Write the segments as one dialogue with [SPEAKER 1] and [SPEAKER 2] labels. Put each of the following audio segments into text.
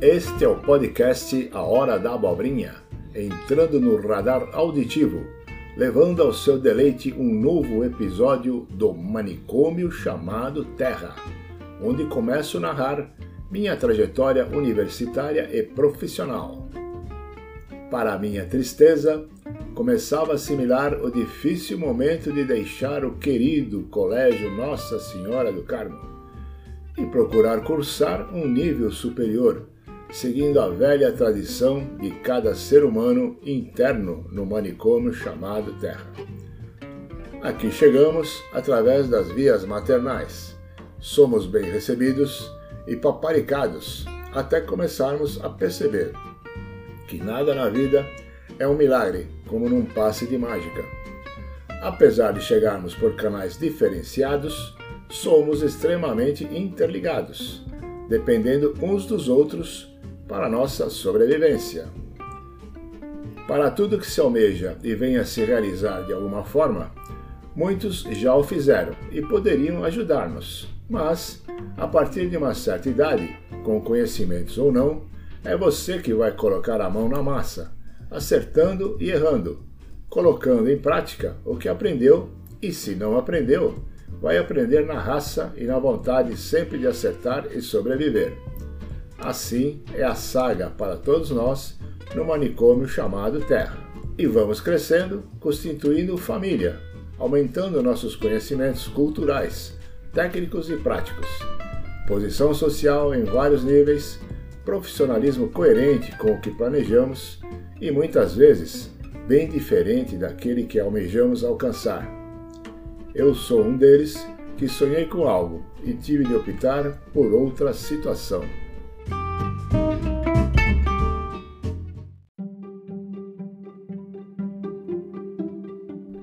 [SPEAKER 1] Este é o podcast A Hora da Abobrinha, entrando no radar auditivo, levando ao seu deleite um novo episódio do manicômio chamado Terra, onde começo a narrar minha trajetória universitária e profissional. Para minha tristeza, começava a assimilar o difícil momento de deixar o querido Colégio Nossa Senhora do Carmo e procurar cursar um nível superior, seguindo a velha tradição de cada ser humano interno no manicômio chamado Terra. Aqui chegamos através das vias maternais. Somos bem recebidos e paparicados até começarmos a perceber que nada na vida é um milagre, como num passe de mágica. Apesar de chegarmos por canais diferenciados, somos extremamente interligados, dependendo uns dos outros para nossa sobrevivência. Para tudo que se almeja e venha se realizar de alguma forma, muitos já o fizeram e poderiam ajudar-nos, mas, a partir de uma certa idade, com conhecimentos ou não, é você que vai colocar a mão na massa, acertando e errando, colocando em prática o que aprendeu e, se não aprendeu, vai aprender na raça e na vontade sempre de acertar e sobreviver. Assim é a saga para todos nós no manicômio chamado Terra. E vamos crescendo, constituindo família, aumentando nossos conhecimentos culturais, técnicos e práticos, posição social em vários níveis profissionalismo coerente com o que planejamos e muitas vezes bem diferente daquele que almejamos alcançar. Eu sou um deles que sonhei com algo e tive de optar por outra situação.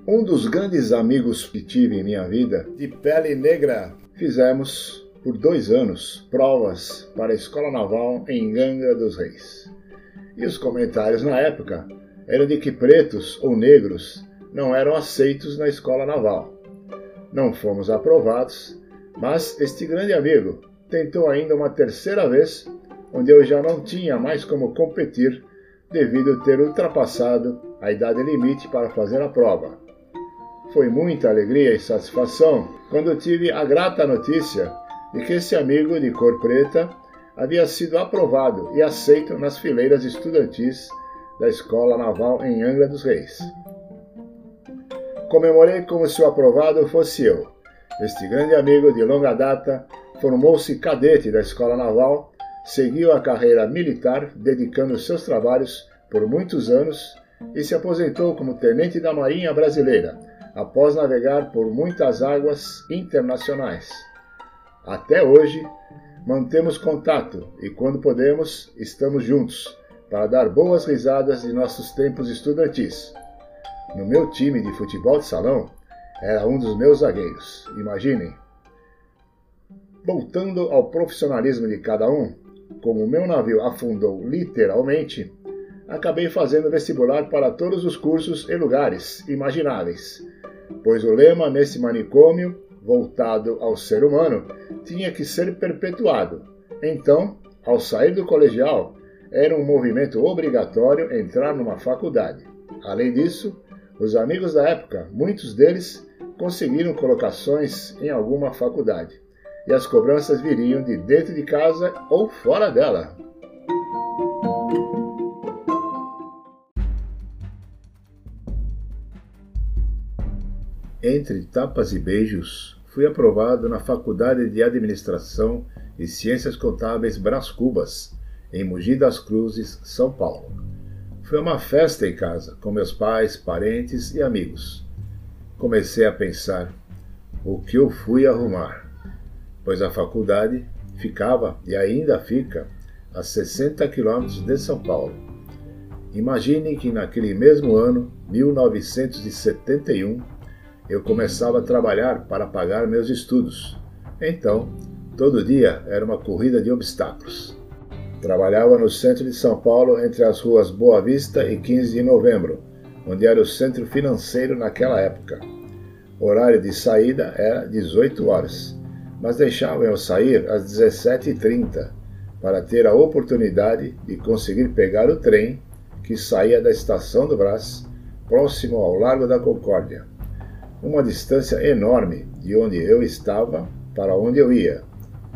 [SPEAKER 1] Um dos grandes amigos que tive em minha vida, de pele negra, fizemos por dois anos provas para a Escola Naval em Ganga dos Reis. E os comentários na época eram de que pretos ou negros não eram aceitos na Escola Naval. Não fomos aprovados, mas este grande amigo tentou ainda uma terceira vez, onde eu já não tinha mais como competir devido ter ultrapassado a idade limite para fazer a prova. Foi muita alegria e satisfação quando tive a grata notícia de que esse amigo de cor preta havia sido aprovado e aceito nas fileiras estudantis da Escola Naval em Angra dos Reis. Comemorei como se o aprovado fosse eu. Este grande amigo de longa data formou-se cadete da Escola Naval, seguiu a carreira militar, dedicando seus trabalhos por muitos anos e se aposentou como tenente da Marinha Brasileira, após navegar por muitas águas internacionais. Até hoje, mantemos contato e, quando podemos, estamos juntos para dar boas risadas de nossos tempos estudantis. No meu time de futebol de salão, era um dos meus zagueiros, imaginem. Voltando ao profissionalismo de cada um, como o meu navio afundou literalmente, acabei fazendo vestibular para todos os cursos e lugares imagináveis, pois o lema nesse manicômio voltado ao ser humano tinha que ser perpetuado. Então, ao sair do colegial, era um movimento obrigatório entrar numa faculdade. Além disso, os amigos da época, muitos deles, conseguiram colocações em alguma faculdade, e as cobranças viriam de dentro de casa ou fora dela. Entre tapas e beijos, fui aprovado na Faculdade de Administração e Ciências Contábeis Brás Cubas, em Mogi das Cruzes, São Paulo. Foi uma festa em casa, com meus pais, parentes e amigos. Comecei a pensar o que eu fui arrumar, pois a faculdade ficava e ainda fica a 60 quilômetros de São Paulo. Imagine que naquele mesmo ano, 1971, eu começava a trabalhar para pagar meus estudos. Então, todo dia era uma corrida de obstáculos. Trabalhava no centro de São Paulo, entre as ruas Boa Vista e 15 de Novembro, onde era o centro financeiro naquela época. O horário de saída era 18 horas, mas deixavam eu sair às 17h30, para ter a oportunidade de conseguir pegar o trem que saía da estação do Brás, próximo ao Largo da Concórdia. Uma distância enorme de onde eu estava para onde eu ia.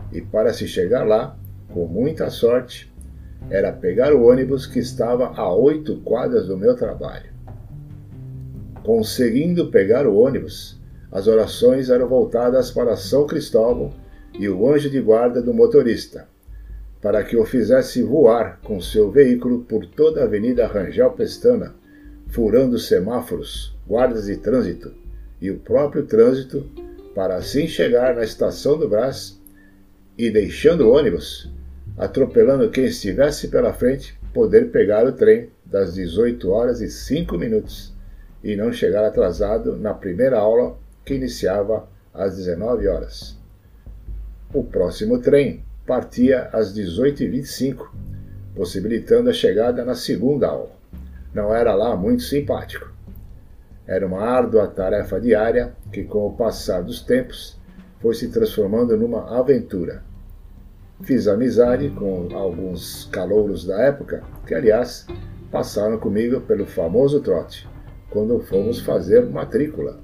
[SPEAKER 1] E para se chegar lá, com muita sorte, era pegar o ônibus que estava a oito quadras do meu trabalho. Conseguindo pegar o ônibus, as orações eram voltadas para São Cristóvão e o anjo de guarda do motorista, para que o fizesse voar com seu veículo por toda a Avenida Rangel Pestana, furando semáforos, guardas de trânsito e o próprio trânsito, para assim chegar na estação do Brás e, deixando o ônibus, atropelando quem estivesse pela frente, poder pegar o trem das 18 horas e 5 minutos e não chegar atrasado na primeira aula que iniciava às 19 horas. O próximo trem partia às 18h25, possibilitando a chegada na segunda aula. Não era lá muito simpático. Era uma árdua tarefa diária que, com o passar dos tempos, foi se transformando numa aventura. Fiz amizade com alguns calouros da época, que, aliás, passaram comigo pelo famoso trote, quando fomos fazer matrícula.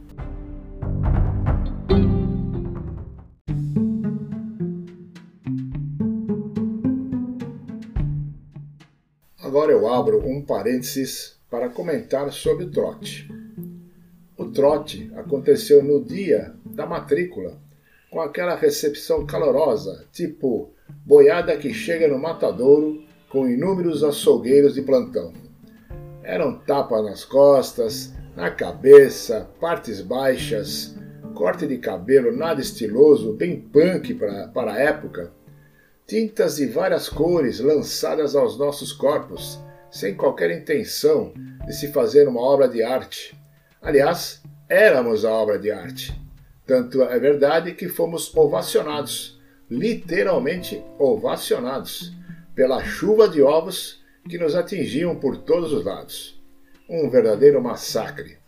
[SPEAKER 1] Agora eu abro um parênteses para comentar sobre o trote. Trote aconteceu no dia da matrícula, com aquela recepção calorosa, tipo boiada que chega no matadouro com inúmeros açougueiros de plantão. Eram tapas nas costas, na cabeça, partes baixas, corte de cabelo nada estiloso, bem punk pra, para a época, tintas de várias cores lançadas aos nossos corpos, sem qualquer intenção de se fazer uma obra de arte. Aliás, éramos a obra de arte. Tanto é verdade que fomos ovacionados, literalmente ovacionados, pela chuva de ovos que nos atingiam por todos os lados. Um verdadeiro massacre.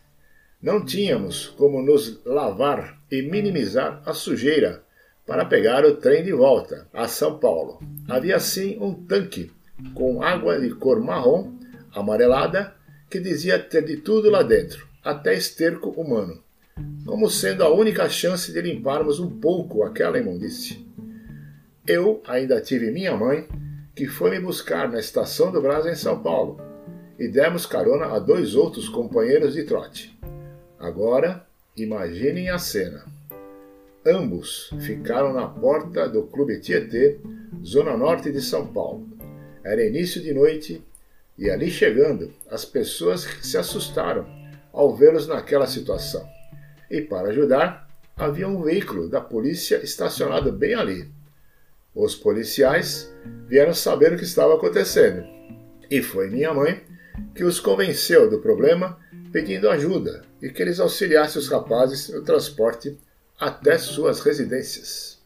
[SPEAKER 1] Não tínhamos como nos lavar e minimizar a sujeira para pegar o trem de volta a São Paulo. Havia sim um tanque com água de cor marrom, amarelada, que dizia ter de tudo lá dentro, até esterco humano, como sendo a única chance de limparmos um pouco aquela imundície. Eu ainda tive minha mãe, que foi me buscar na estação do Brás em São Paulo, e demos carona a dois outros companheiros de trote. Agora, imaginem a cena. Ambos ficaram na porta do Clube Tietê, zona norte de São Paulo. Era início de noite e ali chegando, as pessoas se assustaram ao vê-los naquela situação. E para ajudar, havia um veículo da polícia estacionado bem ali. Os policiais vieram saber o que estava acontecendo. E foi minha mãe que os convenceu do problema, pedindo ajuda e que eles auxiliassem os rapazes no transporte até suas residências.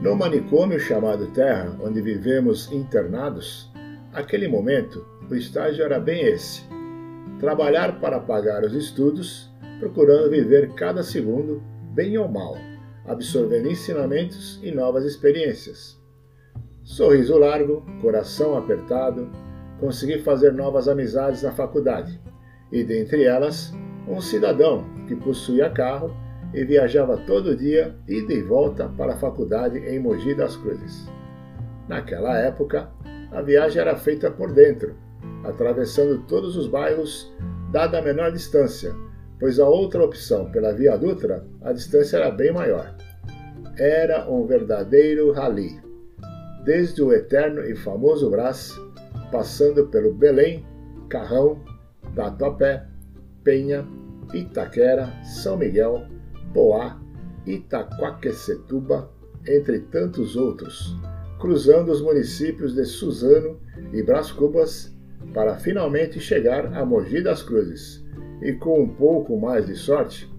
[SPEAKER 1] No manicômio chamado Terra, onde vivemos internados, aquele momento o estágio era bem esse: trabalhar para pagar os estudos, procurando viver cada segundo, bem ou mal, absorvendo ensinamentos e novas experiências. Sorriso largo, coração apertado, consegui fazer novas amizades na faculdade, e dentre elas, um cidadão que possuía carro e viajava todo dia, ida e volta para a faculdade em Mogi das Cruzes. Naquela época, a viagem era feita por dentro, atravessando todos os bairros, dada a menor distância, pois a outra opção pela Via Dutra, a distância era bem maior. Era um verdadeiro rally desde o eterno e famoso Brás, passando pelo Belém, Carrão, Tatuapé, Penha, Itaquera, São Miguel, Poá, Itaquaquecetuba, entre tantos outros, cruzando os municípios de Suzano e Brás Cubas para finalmente chegar a Mogi das Cruzes e, com um pouco mais de sorte,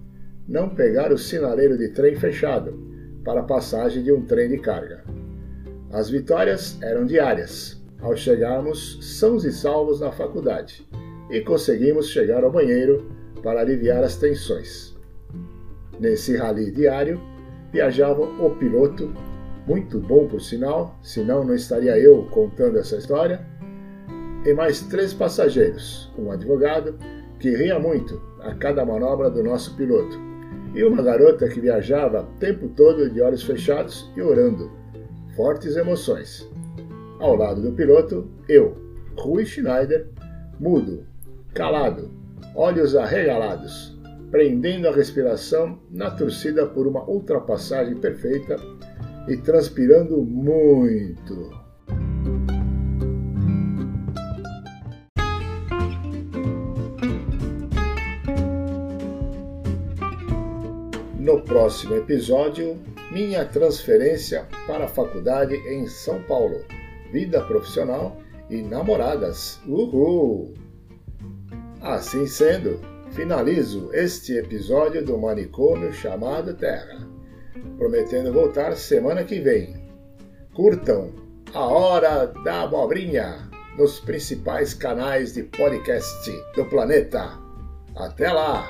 [SPEAKER 1] não pegar o sinaleiro de trem fechado para a passagem de um trem de carga. As vitórias eram diárias, ao chegarmos sãos e salvos na faculdade, e conseguimos chegar ao banheiro para aliviar as tensões. Nesse rally diário, viajava o piloto, muito bom por sinal, senão não estaria eu contando essa história, e mais três passageiros, um advogado que ria muito a cada manobra do nosso piloto, e uma garota que viajava o tempo todo de olhos fechados e orando. Fortes emoções. Ao lado do piloto, eu, Rui Schneider, mudo, calado, olhos arregalados, prendendo a respiração na torcida por uma ultrapassagem perfeita e transpirando muito. No próximo episódio, minha transferência para a faculdade em São Paulo, vida profissional e namoradas. Uhul! Assim sendo, finalizo este episódio do manicômio chamado Terra, prometendo voltar semana que vem. Curtam a Hora da Abobrinha nos principais canais de podcast do planeta. Até lá!